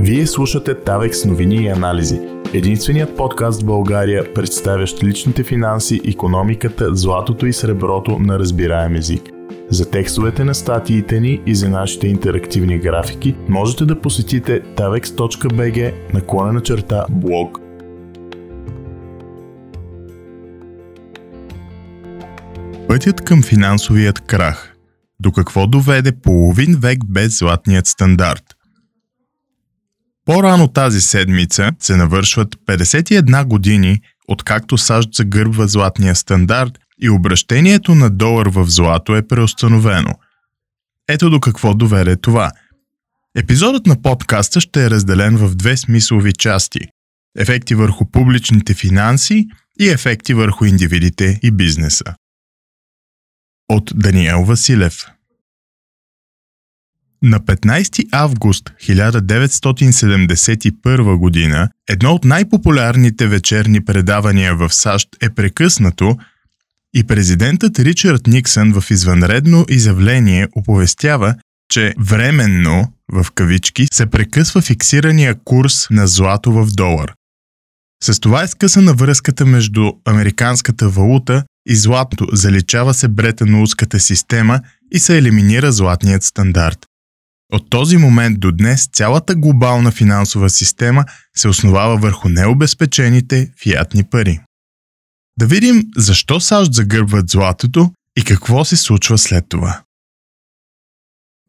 Вие слушате Тавекс новини и анализи. Единственият подкаст в България, представящ личните финанси, економиката, златото и среброто на разбираем език. За текстовете на статиите ни и за нашите интерактивни графики можете да посетите tavex.bg наклона черта блог. Пътят към финансовият крах. До какво доведе половин век без златният стандарт – по-рано тази седмица се навършват 51 години, откакто САЩ загърбва златния стандарт и обращението на долар в злато е преустановено. Ето до какво доведе това. Епизодът на подкаста ще е разделен в две смислови части – ефекти върху публичните финанси и ефекти върху индивидите и бизнеса. От Даниел Василев – на 15 август 1971 година едно от най-популярните вечерни предавания в САЩ е прекъснато и президентът Ричард Никсън в извънредно изявление оповестява, че временно, в кавички, се прекъсва фиксирания курс на злато в долар. С това е скъсана връзката между американската валута и златото, заличава се бретанулската система и се елиминира златният стандарт. От този момент до днес цялата глобална финансова система се основава върху необезпечените фиатни пари. Да видим защо САЩ загърбват златото и какво се случва след това.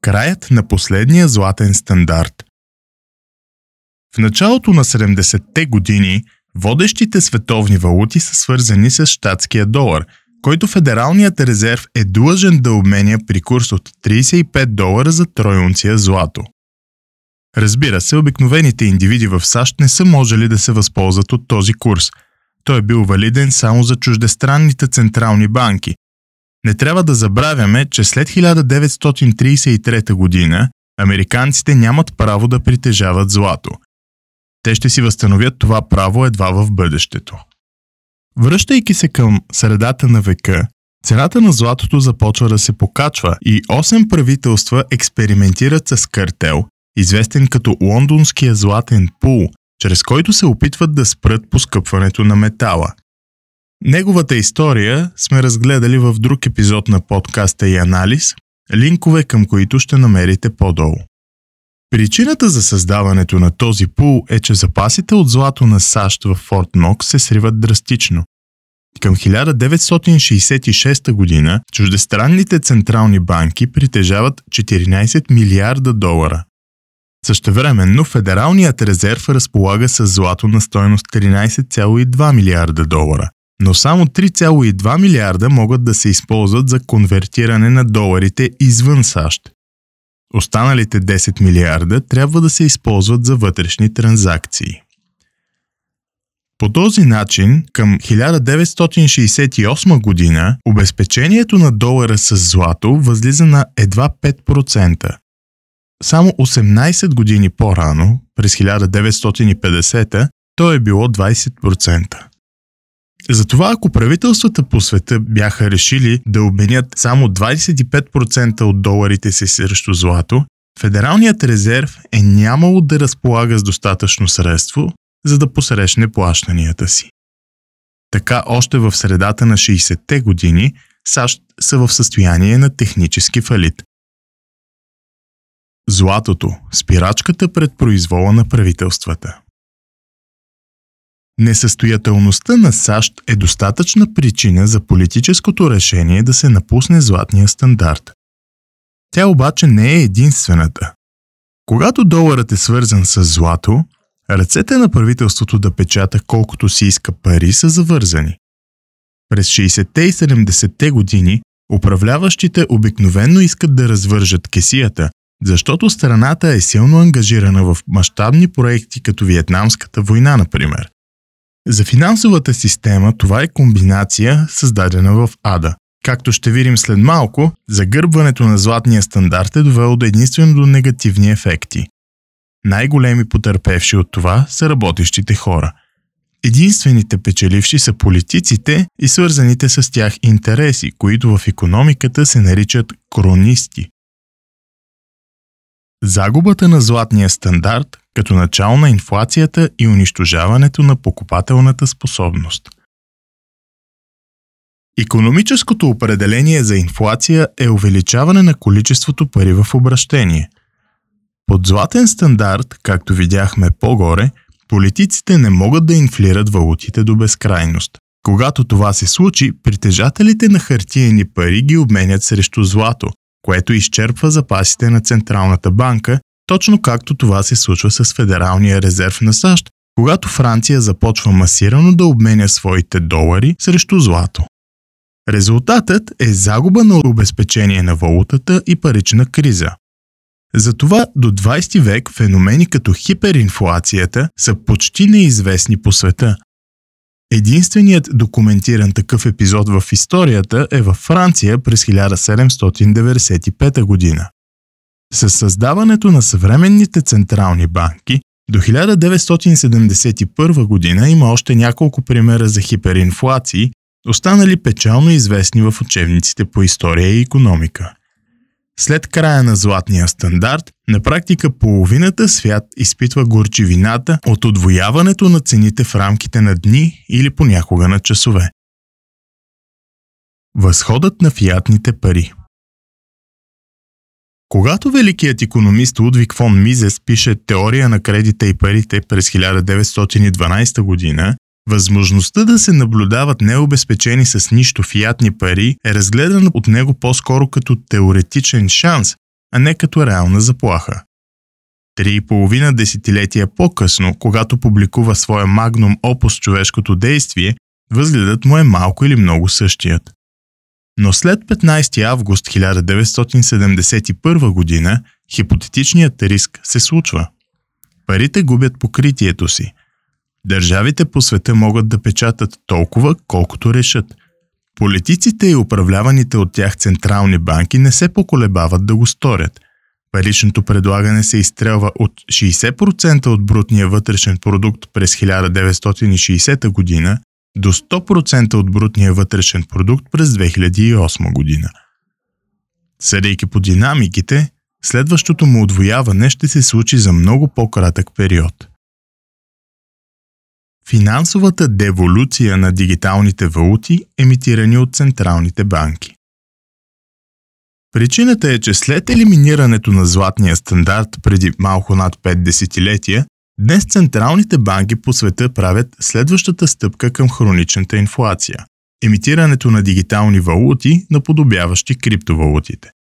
Краят на последния златен стандарт В началото на 70-те години водещите световни валути са свързани с щатския долар – който Федералният резерв е длъжен да обменя при курс от 35 долара за тройунция злато. Разбира се, обикновените индивиди в САЩ не са можели да се възползват от този курс. Той е бил валиден само за чуждестранните централни банки. Не трябва да забравяме, че след 1933 година американците нямат право да притежават злато. Те ще си възстановят това право едва в бъдещето. Връщайки се към средата на века, цената на златото започва да се покачва и 8 правителства експериментират с картел, известен като Лондонския златен пул, чрез който се опитват да спрат поскъпването на метала. Неговата история сме разгледали в друг епизод на подкаста и анализ, линкове към които ще намерите по-долу. Причината за създаването на този пул е, че запасите от злато на САЩ в Форт Нокс се сриват драстично. Към 1966 година чуждестранните централни банки притежават 14 милиарда долара. Същевременно Федералният резерв разполага с злато на стоеност 13,2 милиарда долара, но само 3,2 милиарда могат да се използват за конвертиране на доларите извън САЩ. Останалите 10 милиарда трябва да се използват за вътрешни транзакции. По този начин, към 1968 година, обезпечението на долара с злато възлиза на едва 5%. Само 18 години по-рано, през 1950, то е било 20%. Затова ако правителствата по света бяха решили да обменят само 25% от доларите си срещу злато, Федералният резерв е нямало да разполага с достатъчно средство, за да посрещне плащанията си. Така още в средата на 60-те години САЩ са в състояние на технически фалит. Златото – спирачката пред произвола на правителствата. Несъстоятелността на САЩ е достатъчна причина за политическото решение да се напусне златния стандарт. Тя обаче не е единствената. Когато доларът е свързан с злато, ръцете на правителството да печата колкото си иска пари са завързани. През 60-те и 70-те години управляващите обикновенно искат да развържат кесията, защото страната е силно ангажирана в мащабни проекти като Виетнамската война, например. За финансовата система това е комбинация, създадена в ада. Както ще видим след малко, загърбването на златния стандарт е довело до единствено до негативни ефекти. Най-големи потърпевши от това са работещите хора. Единствените печеливши са политиците и свързаните с тях интереси, които в економиката се наричат кронисти. Загубата на златния стандарт като начало на инфлацията и унищожаването на покупателната способност. Економическото определение за инфлация е увеличаване на количеството пари в обращение. Под златен стандарт, както видяхме по-горе, политиците не могат да инфлират валутите до безкрайност. Когато това се случи, притежателите на хартиени пари ги обменят срещу злато, което изчерпва запасите на Централната банка, точно както това се случва с Федералния резерв на САЩ, когато Франция започва масирано да обменя своите долари срещу злато. Резултатът е загуба на обезпечение на валутата и парична криза. Затова до 20 век феномени като хиперинфлацията са почти неизвестни по света. Единственият документиран такъв епизод в историята е във Франция през 1795 година. С създаването на съвременните централни банки до 1971 година има още няколко примера за хиперинфлации, останали печално известни в учебниците по история и економика. След края на златния стандарт, на практика половината свят изпитва горчивината от отвояването на цените в рамките на дни или понякога на часове. Възходът на фиатните пари Когато великият економист Лудвиг фон Мизес пише Теория на кредита и парите през 1912 година, Възможността да се наблюдават необезпечени с нищо фиатни пари е разгледана от него по-скоро като теоретичен шанс, а не като реална заплаха. Три и половина десетилетия по-късно, когато публикува своя магнум опус човешкото действие, възгледът му е малко или много същият. Но след 15 август 1971 година хипотетичният риск се случва. Парите губят покритието си – Държавите по света могат да печатат толкова, колкото решат. Политиците и управляваните от тях централни банки не се поколебават да го сторят. Паричното предлагане се изстрелва от 60% от брутния вътрешен продукт през 1960 година до 100% от брутния вътрешен продукт през 2008 година. Съдейки по динамиките, следващото му отвояване ще се случи за много по-кратък период – финансовата деволюция на дигиталните валути, емитирани от централните банки. Причината е, че след елиминирането на златния стандарт преди малко над 5 десетилетия, днес централните банки по света правят следващата стъпка към хроничната инфлация – емитирането на дигитални валути, наподобяващи криптовалутите.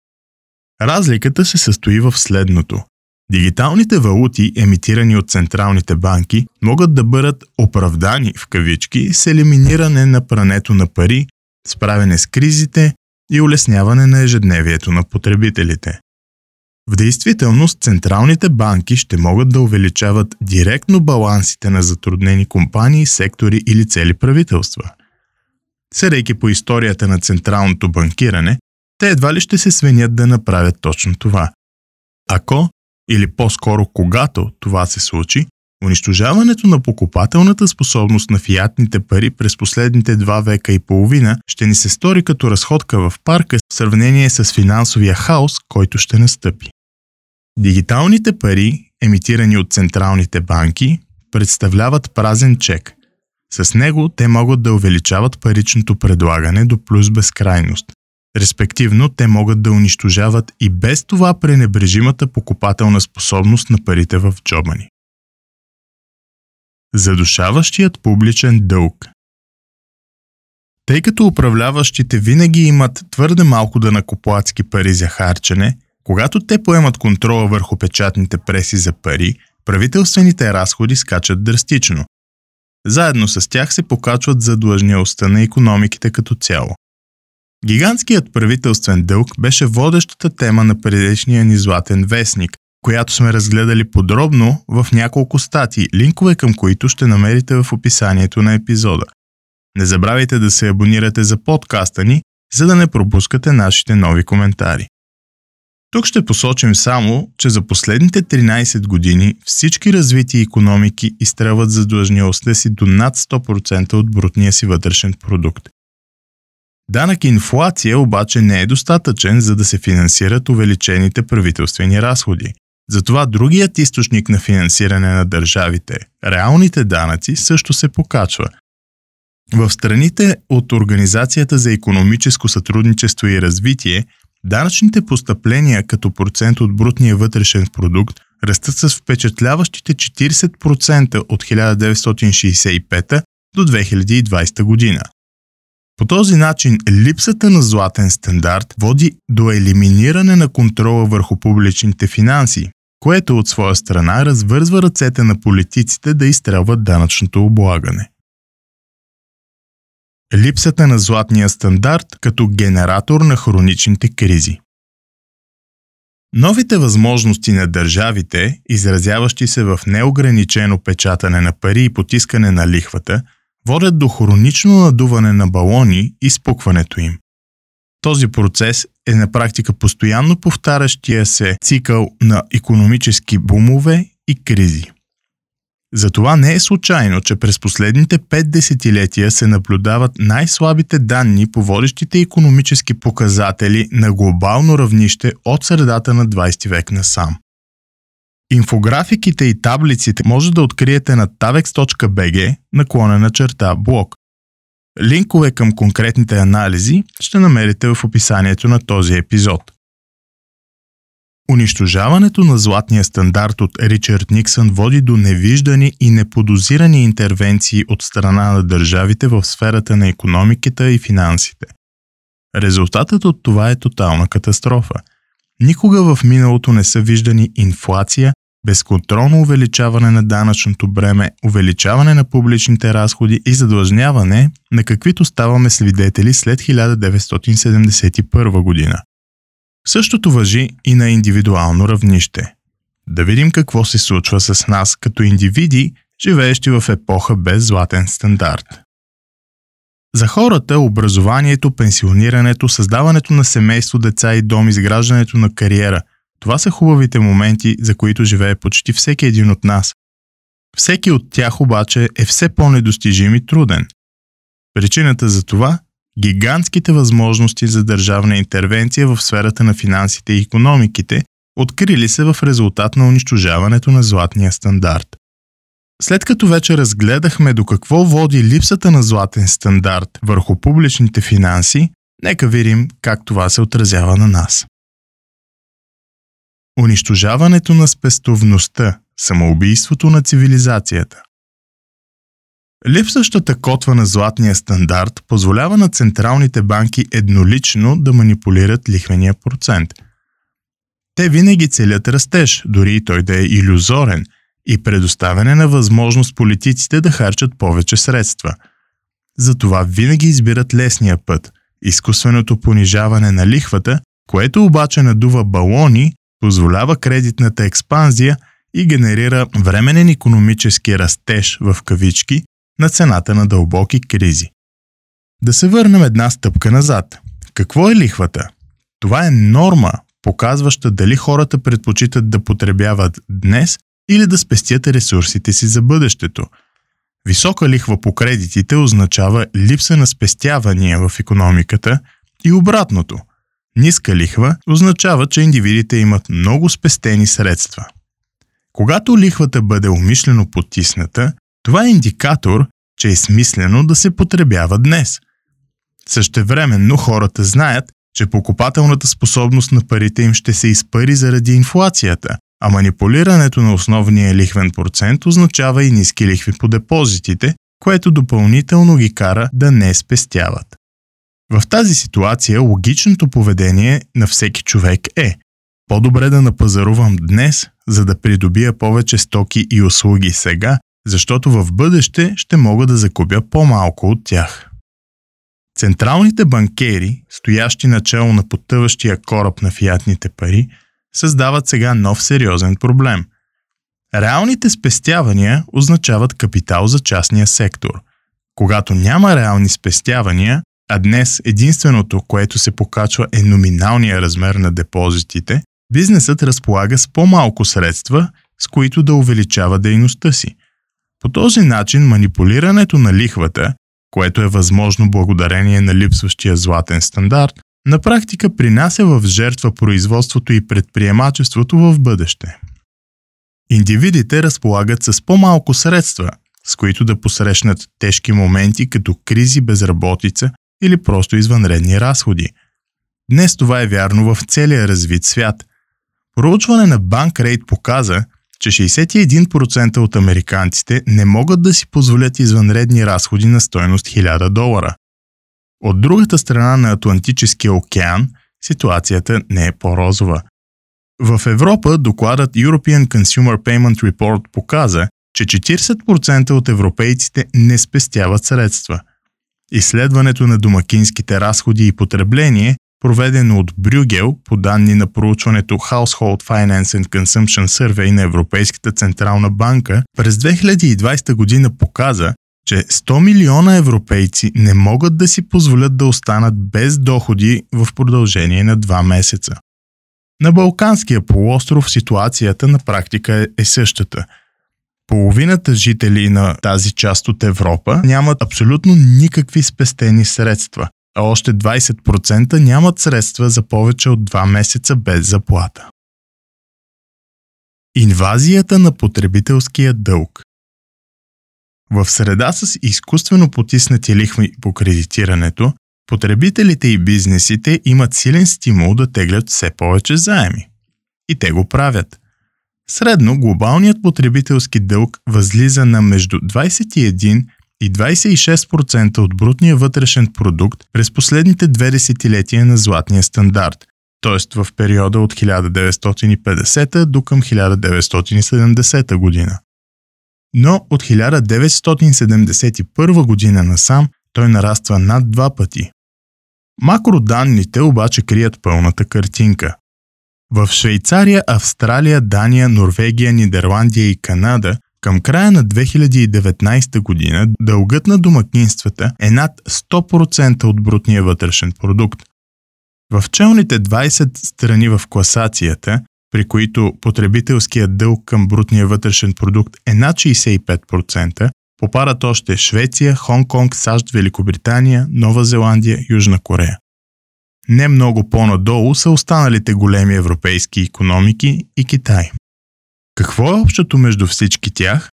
Разликата се състои в следното. Дигиталните валути, емитирани от централните банки, могат да бъдат оправдани в кавички с елиминиране на прането на пари, справяне с кризите и улесняване на ежедневието на потребителите. В действителност централните банки ще могат да увеличават директно балансите на затруднени компании, сектори или цели правителства. Съдейки по историята на централното банкиране, те едва ли ще се свенят да направят точно това. Ако или по-скоро когато това се случи, унищожаването на покупателната способност на фиатните пари през последните два века и половина ще ни се стори като разходка в парка в сравнение с финансовия хаос, който ще настъпи. Дигиталните пари, емитирани от централните банки, представляват празен чек. С него те могат да увеличават паричното предлагане до плюс безкрайност, Респективно, те могат да унищожават и без това пренебрежимата покупателна способност на парите в джоба ни. Задушаващият публичен дълг Тъй като управляващите винаги имат твърде малко да накоплатски пари за харчене, когато те поемат контрола върху печатните преси за пари, правителствените разходи скачат драстично. Заедно с тях се покачват задлъжнялостта на економиките като цяло. Гигантският правителствен дълг беше водещата тема на предишния ни златен вестник, която сме разгледали подробно в няколко статии, линкове към които ще намерите в описанието на епизода. Не забравяйте да се абонирате за подкаста ни, за да не пропускате нашите нови коментари. Тук ще посочим само, че за последните 13 години всички развити економики изтръват задлъжнялостта си до над 100% от брутния си вътрешен продукт. Данък инфлация обаче не е достатъчен, за да се финансират увеличените правителствени разходи. Затова другият източник на финансиране на държавите, реалните данъци, също се покачва. В страните от Организацията за економическо сътрудничество и развитие, данъчните постъпления като процент от брутния вътрешен продукт растат с впечатляващите 40% от 1965 до 2020 година. По този начин липсата на златен стандарт води до елиминиране на контрола върху публичните финанси, което от своя страна развързва ръцете на политиците да изстрелват данъчното облагане. Липсата на златния стандарт като генератор на хроничните кризи. Новите възможности на държавите, изразяващи се в неограничено печатане на пари и потискане на лихвата, водят до хронично надуване на балони и спукването им. Този процес е на практика постоянно повтарящия се цикъл на економически бумове и кризи. Затова не е случайно, че през последните пет десетилетия се наблюдават най-слабите данни по водещите економически показатели на глобално равнище от средата на 20 век насам. Инфографиките и таблиците може да откриете на tavex.bg наклонена черта блог. Линкове към конкретните анализи ще намерите в описанието на този епизод. Унищожаването на златния стандарт от Ричард Никсън води до невиждани и неподозирани интервенции от страна на държавите в сферата на економиката и финансите. Резултатът от това е тотална катастрофа. Никога в миналото не са виждани инфлация, безконтролно увеличаване на данъчното бреме, увеличаване на публичните разходи и задлъжняване, на каквито ставаме свидетели след 1971 година. Същото въжи и на индивидуално равнище. Да видим какво се случва с нас като индивиди, живеещи в епоха без златен стандарт. За хората образованието, пенсионирането, създаването на семейство, деца и дом, изграждането на кариера – това са хубавите моменти, за които живее почти всеки един от нас. Всеки от тях обаче е все по-недостижим и труден. Причината за това – гигантските възможности за държавна интервенция в сферата на финансите и економиките, открили се в резултат на унищожаването на златния стандарт. След като вече разгледахме до какво води липсата на златен стандарт върху публичните финанси, нека видим как това се отразява на нас. Унищожаването на спестовността, самоубийството на цивилизацията. Липсващата котва на златния стандарт позволява на централните банки еднолично да манипулират лихвения процент. Те винаги целят растеж, дори и той да е иллюзорен, и предоставяне на възможност политиците да харчат повече средства. Затова винаги избират лесния път – изкуственото понижаване на лихвата, което обаче надува балони, позволява кредитната експанзия и генерира временен економически растеж в кавички на цената на дълбоки кризи. Да се върнем една стъпка назад. Какво е лихвата? Това е норма, показваща дали хората предпочитат да потребяват днес или да спестят ресурсите си за бъдещето. Висока лихва по кредитите означава липса на спестявания в економиката и обратното – Ниска лихва означава, че индивидите имат много спестени средства. Когато лихвата бъде умишлено потисната, това е индикатор, че е смислено да се потребява днес. Същевременно хората знаят, че покупателната способност на парите им ще се изпари заради инфлацията, а манипулирането на основния лихвен процент означава и ниски лихви по депозитите, което допълнително ги кара да не спестяват. В тази ситуация логичното поведение на всеки човек е по-добре да напазарувам днес, за да придобия повече стоки и услуги сега, защото в бъдеще ще мога да закупя по-малко от тях. Централните банкери, стоящи начало на потъващия кораб на фиатните пари, създават сега нов сериозен проблем. Реалните спестявания означават капитал за частния сектор. Когато няма реални спестявания, а днес единственото, което се покачва е номиналния размер на депозитите, бизнесът разполага с по-малко средства, с които да увеличава дейността си. По този начин манипулирането на лихвата, което е възможно благодарение на липсващия златен стандарт, на практика принася в жертва производството и предприемачеството в бъдеще. Индивидите разполагат с по-малко средства, с които да посрещнат тежки моменти като кризи, безработица или просто извънредни разходи. Днес това е вярно в целия развит свят. Проучване на Bankrate показа, че 61% от американците не могат да си позволят извънредни разходи на стойност 1000 долара. От другата страна на Атлантическия океан ситуацията не е по-розова. В Европа докладът European Consumer Payment Report показа, че 40% от европейците не спестяват средства. Изследването на домакинските разходи и потребление, проведено от Брюгел по данни на проучването Household Finance and Consumption Survey на Европейската Централна банка, през 2020 година показа, че 100 милиона европейци не могат да си позволят да останат без доходи в продължение на 2 месеца. На Балканския полуостров ситуацията на практика е същата. Половината жители на тази част от Европа нямат абсолютно никакви спестени средства, а още 20% нямат средства за повече от 2 месеца без заплата. Инвазията на потребителския дълг В среда с изкуствено потиснати лихви по кредитирането, Потребителите и бизнесите имат силен стимул да теглят все повече заеми. И те го правят. Средно глобалният потребителски дълг възлиза на между 21 и 26% от брутния вътрешен продукт през последните две десетилетия на златния стандарт, т.е. в периода от 1950 до към 1970 година. Но от 1971 година насам той нараства над два пъти. Макроданните обаче крият пълната картинка. В Швейцария, Австралия, Дания, Норвегия, Нидерландия и Канада към края на 2019 година дългът на домакинствата е над 100% от брутния вътрешен продукт. В челните 20 страни в класацията, при които потребителският дълг към брутния вътрешен продукт е над 65%, Попадат още Швеция, Хонг-Конг, САЩ, Великобритания, Нова Зеландия, Южна Корея. Не много по-надолу са останалите големи европейски економики и Китай. Какво е общото между всички тях?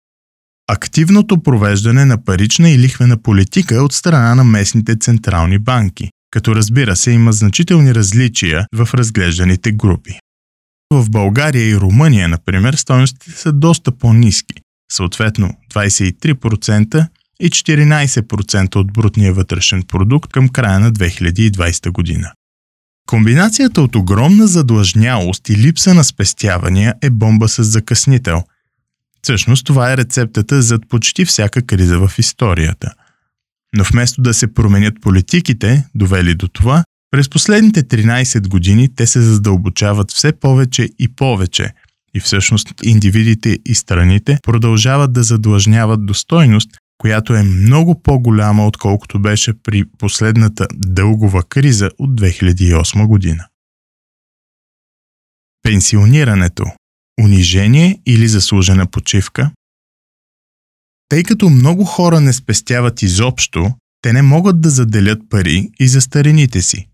Активното провеждане на парична и лихвена политика от страна на местните централни банки, като разбира се има значителни различия в разглежданите групи. В България и Румъния, например, стоеностите са доста по-низки, съответно 23% и 14% от брутния вътрешен продукт към края на 2020 година. Комбинацията от огромна задлъжнялост и липса на спестявания е бомба с закъснител. Всъщност това е рецептата зад почти всяка криза в историята. Но вместо да се променят политиките, довели до това, през последните 13 години те се задълбочават все повече и повече – и всъщност индивидите и страните продължават да задлъжняват достойност, която е много по-голяма, отколкото беше при последната дългова криза от 2008 година. Пенсионирането унижение или заслужена почивка? Тъй като много хора не спестяват изобщо, те не могат да заделят пари и за старените си.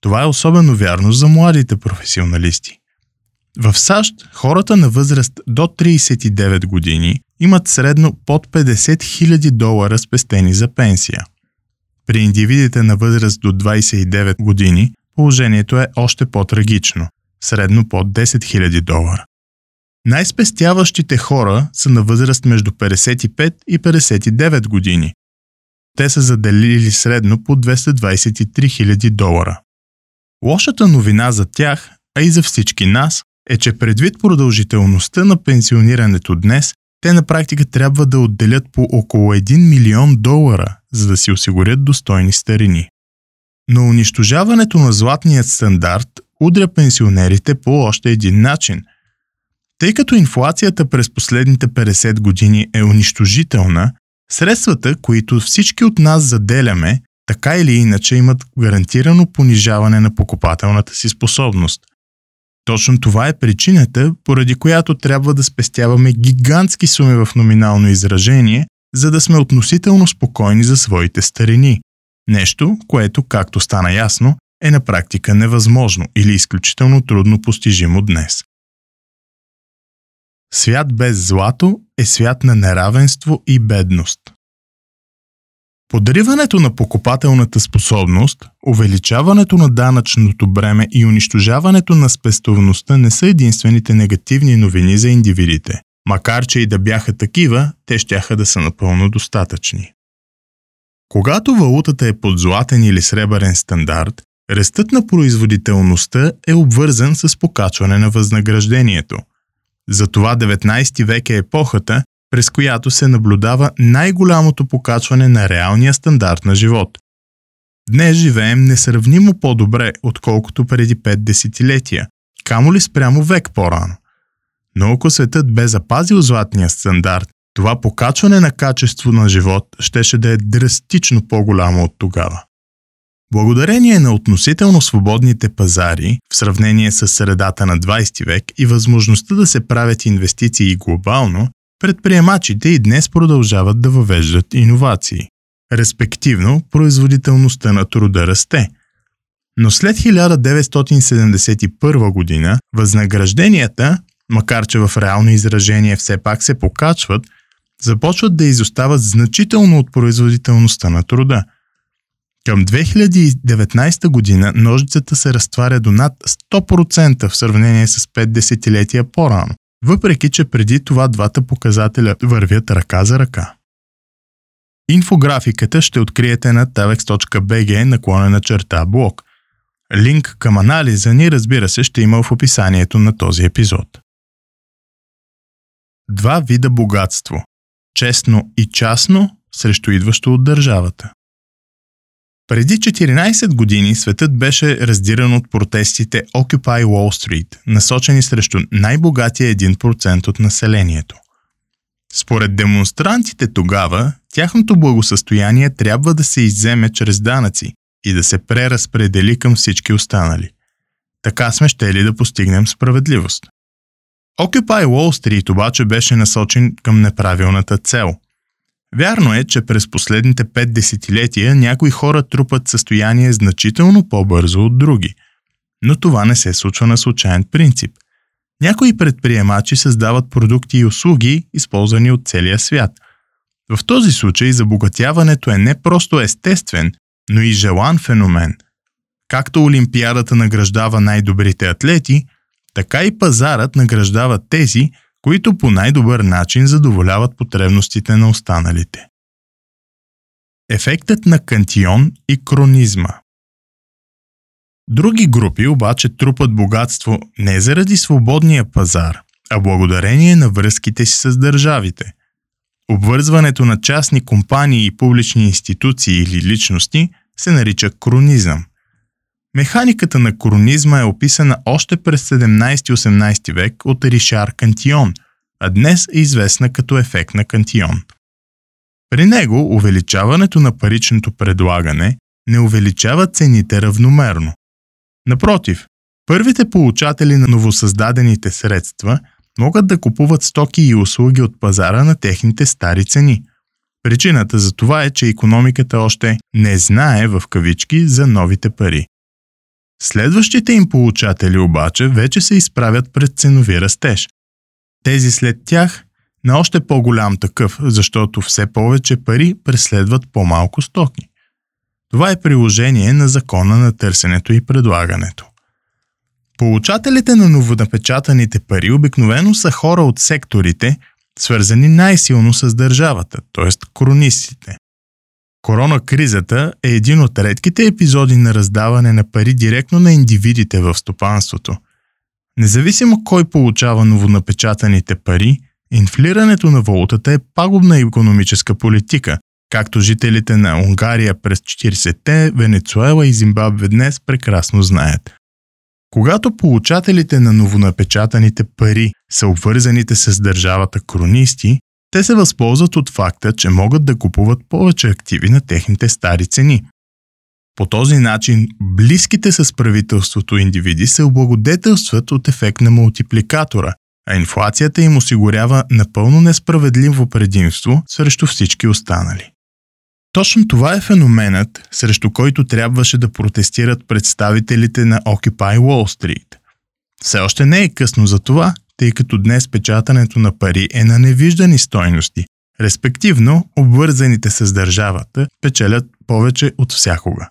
Това е особено вярно за младите професионалисти. В САЩ хората на възраст до 39 години имат средно под 50 000 долара спестени за пенсия. При индивидите на възраст до 29 години положението е още по-трагично – средно под 10 000 долара. Най-спестяващите хора са на възраст между 55 и 59 години. Те са заделили средно по 223 000 долара. Лошата новина за тях, а и за всички нас, е, че предвид продължителността на пенсионирането днес, те на практика трябва да отделят по около 1 милион долара, за да си осигурят достойни старини. Но унищожаването на златният стандарт удря пенсионерите по още един начин. Тъй като инфлацията през последните 50 години е унищожителна, средствата, които всички от нас заделяме, така или иначе имат гарантирано понижаване на покупателната си способност – точно това е причината, поради която трябва да спестяваме гигантски суми в номинално изражение, за да сме относително спокойни за своите старини. Нещо, което, както стана ясно, е на практика невъзможно или изключително трудно постижимо днес. Свят без злато е свят на неравенство и бедност. Подриването на покупателната способност, увеличаването на данъчното бреме и унищожаването на спестовността не са единствените негативни новини за индивидите. Макар, че и да бяха такива, те щяха да са напълно достатъчни. Когато валутата е под златен или сребърен стандарт, рестът на производителността е обвързан с покачване на възнаграждението. Затова 19 век е епохата, през която се наблюдава най-голямото покачване на реалния стандарт на живот. Днес живеем несравнимо по-добре, отколкото преди 5 десетилетия, камо ли спрямо век по-рано. Но ако светът бе запазил златния стандарт, това покачване на качество на живот щеше да е драстично по-голямо от тогава. Благодарение на относително свободните пазари в сравнение с средата на 20 век и възможността да се правят инвестиции глобално, предприемачите и днес продължават да въвеждат иновации. Респективно, производителността на труда расте. Но след 1971 година възнагражденията, макар че в реално изражение все пак се покачват, започват да изостават значително от производителността на труда. Към 2019 година ножицата се разтваря до над 100% в сравнение с 5 десетилетия по-рано, въпреки че преди това двата показателя вървят ръка за ръка. Инфографиката ще откриете на tavex.bg наклонена черта блок. Линк към анализа ни, разбира се, ще има в описанието на този епизод. Два вида богатство честно и частно срещу идващо от държавата. Преди 14 години светът беше раздиран от протестите Occupy Wall Street, насочени срещу най-богатия 1% от населението. Според демонстрантите тогава, тяхното благосъстояние трябва да се изземе чрез данъци и да се преразпредели към всички останали. Така сме щели да постигнем справедливост. Occupy Wall Street обаче беше насочен към неправилната цел. Вярно е, че през последните пет десетилетия някои хора трупат състояние значително по-бързо от други. Но това не се случва на случайен принцип. Някои предприемачи създават продукти и услуги, използвани от целия свят. В този случай забогатяването е не просто естествен, но и желан феномен. Както Олимпиадата награждава най-добрите атлети – така и пазарът награждава тези, които по най-добър начин задоволяват потребностите на останалите. Ефектът на кантион и кронизма Други групи обаче трупат богатство не заради свободния пазар, а благодарение на връзките си с държавите. Обвързването на частни компании и публични институции или личности се нарича кронизъм – Механиката на коронизма е описана още през 17-18 век от Ришар Кантион, а днес е известна като ефект на Кантион. При него увеличаването на паричното предлагане не увеличава цените равномерно. Напротив, първите получатели на новосъздадените средства могат да купуват стоки и услуги от пазара на техните стари цени. Причината за това е, че економиката още не знае в кавички за новите пари. Следващите им получатели обаче вече се изправят пред ценови растеж. Тези след тях на още по-голям такъв, защото все повече пари преследват по-малко стоки. Това е приложение на закона на търсенето и предлагането. Получателите на новонапечатаните пари обикновено са хора от секторите, свързани най-силно с държавата, т.е. кронистите. Корона кризата е един от редките епизоди на раздаване на пари директно на индивидите в стопанството. Независимо кой получава новонапечатаните пари, инфлирането на валутата е пагубна економическа политика, както жителите на Унгария през 40-те, Венецуела и Зимбабве днес прекрасно знаят. Когато получателите на новонапечатаните пари са обвързаните с държавата кронисти, те се възползват от факта, че могат да купуват повече активи на техните стари цени. По този начин, близките с правителството индивиди се облагодетелстват от ефект на мултипликатора, а инфлацията им осигурява напълно несправедливо предимство срещу всички останали. Точно това е феноменът, срещу който трябваше да протестират представителите на Occupy Wall Street. Все още не е късно за това, тъй като днес печатането на пари е на невиждани стойности. Респективно, обвързаните с държавата печелят повече от всякога.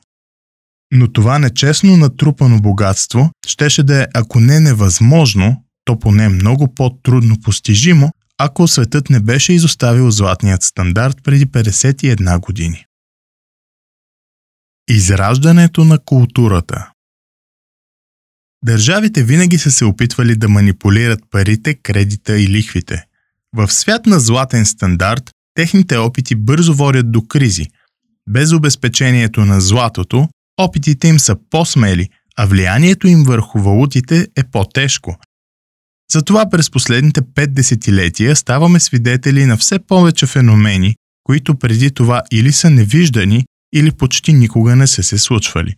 Но това нечестно натрупано богатство щеше да е, ако не невъзможно, то поне много по-трудно постижимо, ако светът не беше изоставил златният стандарт преди 51 години. Израждането на културата Държавите винаги са се опитвали да манипулират парите, кредита и лихвите. В свят на златен стандарт, техните опити бързо водят до кризи. Без обезпечението на златото, опитите им са по-смели, а влиянието им върху валутите е по-тежко. Затова през последните пет десетилетия ставаме свидетели на все повече феномени, които преди това или са невиждани, или почти никога не са се случвали.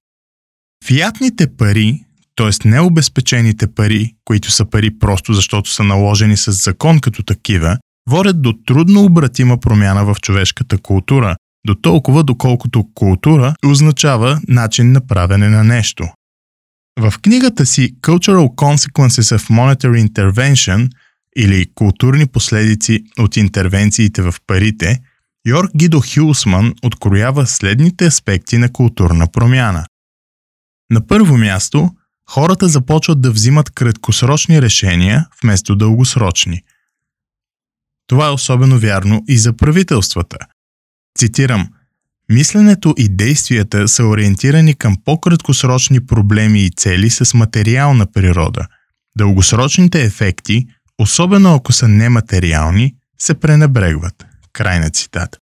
Фиатните пари, т.е. необезпечените пари, които са пари просто защото са наложени с закон като такива, водят до трудно обратима промяна в човешката култура, до толкова доколкото култура означава начин на правене на нещо. В книгата си Cultural Consequences of Monetary Intervention или Културни последици от интервенциите в парите, Йорк Гидо Хюсман откроява следните аспекти на културна промяна. На първо място, хората започват да взимат краткосрочни решения вместо дългосрочни. Това е особено вярно и за правителствата. Цитирам – Мисленето и действията са ориентирани към по-краткосрочни проблеми и цели с материална природа. Дългосрочните ефекти, особено ако са нематериални, се пренебрегват. Край на цитат.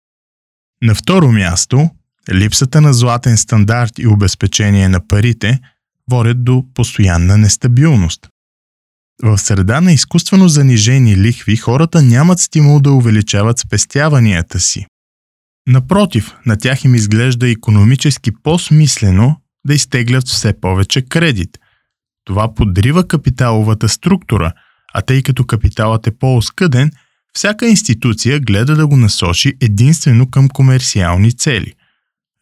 На второ място, липсата на златен стандарт и обезпечение на парите водят до постоянна нестабилност. В среда на изкуствено занижени лихви хората нямат стимул да увеличават спестяванията си. Напротив, на тях им изглежда економически по-смислено да изтеглят все повече кредит. Това подрива капиталовата структура, а тъй като капиталът е по-оскъден, всяка институция гледа да го насочи единствено към комерциални цели.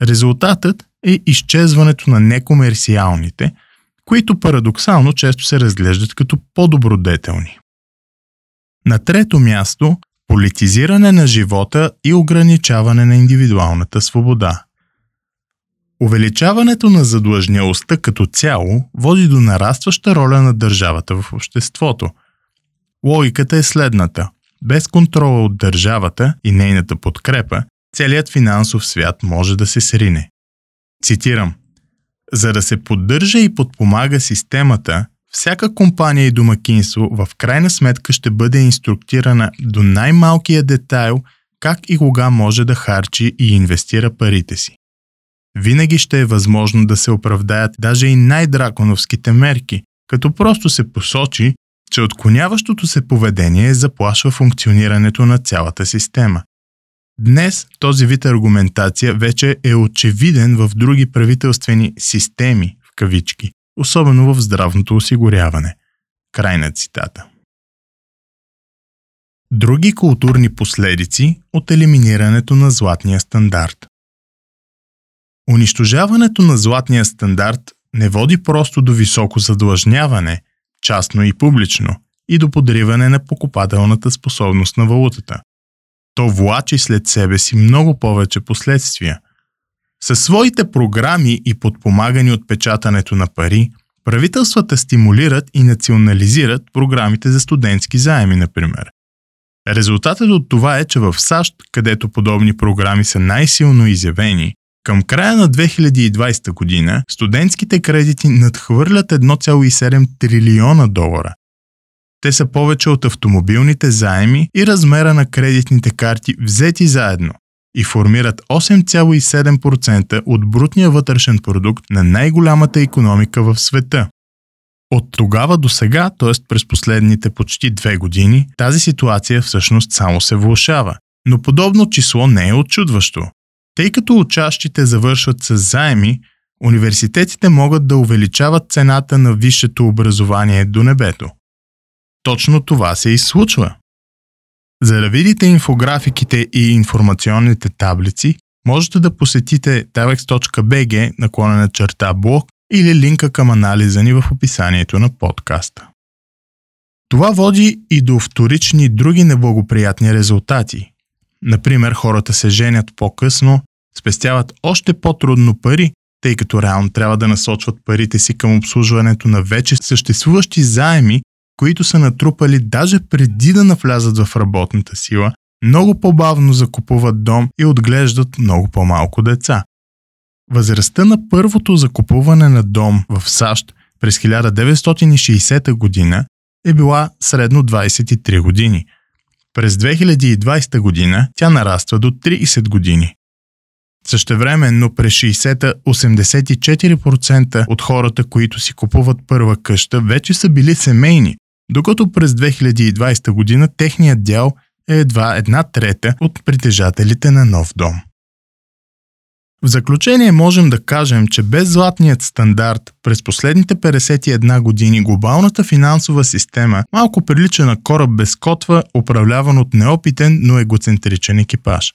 Резултатът е изчезването на некомерциалните, които парадоксално често се разглеждат като по-добродетелни. На трето място, политизиране на живота и ограничаване на индивидуалната свобода. Увеличаването на задлъжнялостта като цяло води до нарастваща роля на държавата в обществото. Логиката е следната. Без контрола от държавата и нейната подкрепа, целият финансов свят може да се срине. Цитирам. За да се поддържа и подпомага системата, всяка компания и домакинство в крайна сметка ще бъде инструктирана до най-малкия детайл как и кога може да харчи и инвестира парите си. Винаги ще е възможно да се оправдаят даже и най-драконовските мерки, като просто се посочи, че отклоняващото се поведение заплашва функционирането на цялата система. Днес този вид аргументация вече е очевиден в други правителствени системи, в кавички, особено в здравното осигуряване. Край на цитата. Други културни последици от елиминирането на златния стандарт. Унищожаването на златния стандарт не води просто до високо задлъжняване, частно и публично, и до подриване на покупателната способност на валутата. То влачи след себе си много повече последствия – със своите програми и подпомагани от печатането на пари, правителствата стимулират и национализират програмите за студентски заеми, например. Резултатът от това е, че в САЩ, където подобни програми са най-силно изявени, към края на 2020 година студентските кредити надхвърлят 1,7 трилиона долара. Те са повече от автомобилните заеми и размера на кредитните карти взети заедно, и формират 8,7% от брутния вътрешен продукт на най-голямата економика в света. От тогава до сега, т.е. през последните почти две години, тази ситуация всъщност само се влушава. Но подобно число не е очудващо. Тъй като учащите завършват с заеми, университетите могат да увеличават цената на висшето образование до небето. Точно това се и случва. За да видите инфографиките и информационните таблици, можете да посетите tavex.bg наклонена черта блог или линка към анализа ни в описанието на подкаста. Това води и до вторични други неблагоприятни резултати. Например, хората се женят по-късно, спестяват още по-трудно пари, тъй като реално трябва да насочват парите си към обслужването на вече съществуващи заеми, които са натрупали даже преди да навлязат в работната сила, много по-бавно закупуват дом и отглеждат много по-малко деца. Възрастта на първото закупуване на дом в САЩ през 1960 година е била средно 23 години. През 2020 година тя нараства до 30 години. Същевременно през 60-та 84% от хората, които си купуват първа къща, вече са били семейни, докато през 2020 година техният дял е едва една трета от притежателите на нов дом. В заключение можем да кажем, че без златният стандарт през последните 51 години глобалната финансова система малко прилича на кораб без котва, управляван от неопитен, но егоцентричен екипаж.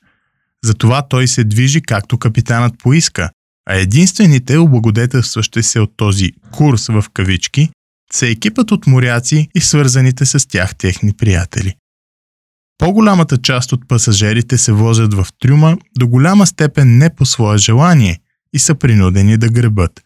Затова той се движи както капитанът поиска, а единствените облагодетелстващи се от този курс в кавички са екипът от моряци и свързаните с тях техни приятели. По-голямата част от пасажирите се возят в трюма до голяма степен не по свое желание и са принудени да гребат.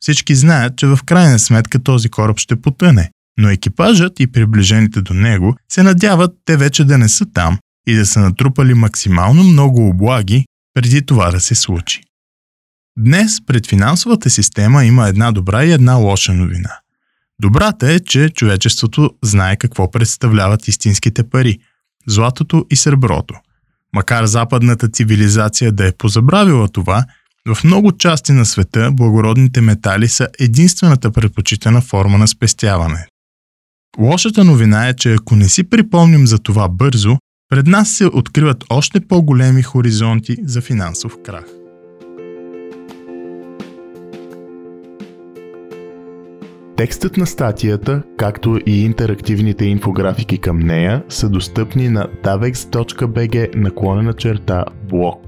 Всички знаят, че в крайна сметка този кораб ще потъне, но екипажът и приближените до него се надяват те вече да не са там и да са натрупали максимално много облаги преди това да се случи. Днес пред финансовата система има една добра и една лоша новина. Добрата е, че човечеството знае какво представляват истинските пари – златото и среброто. Макар западната цивилизация да е позабравила това, в много части на света благородните метали са единствената предпочитана форма на спестяване. Лошата новина е, че ако не си припомним за това бързо, пред нас се откриват още по-големи хоризонти за финансов крах. Текстът на статията, както и интерактивните инфографики към нея са достъпни на davex.bg наклонена черта блог.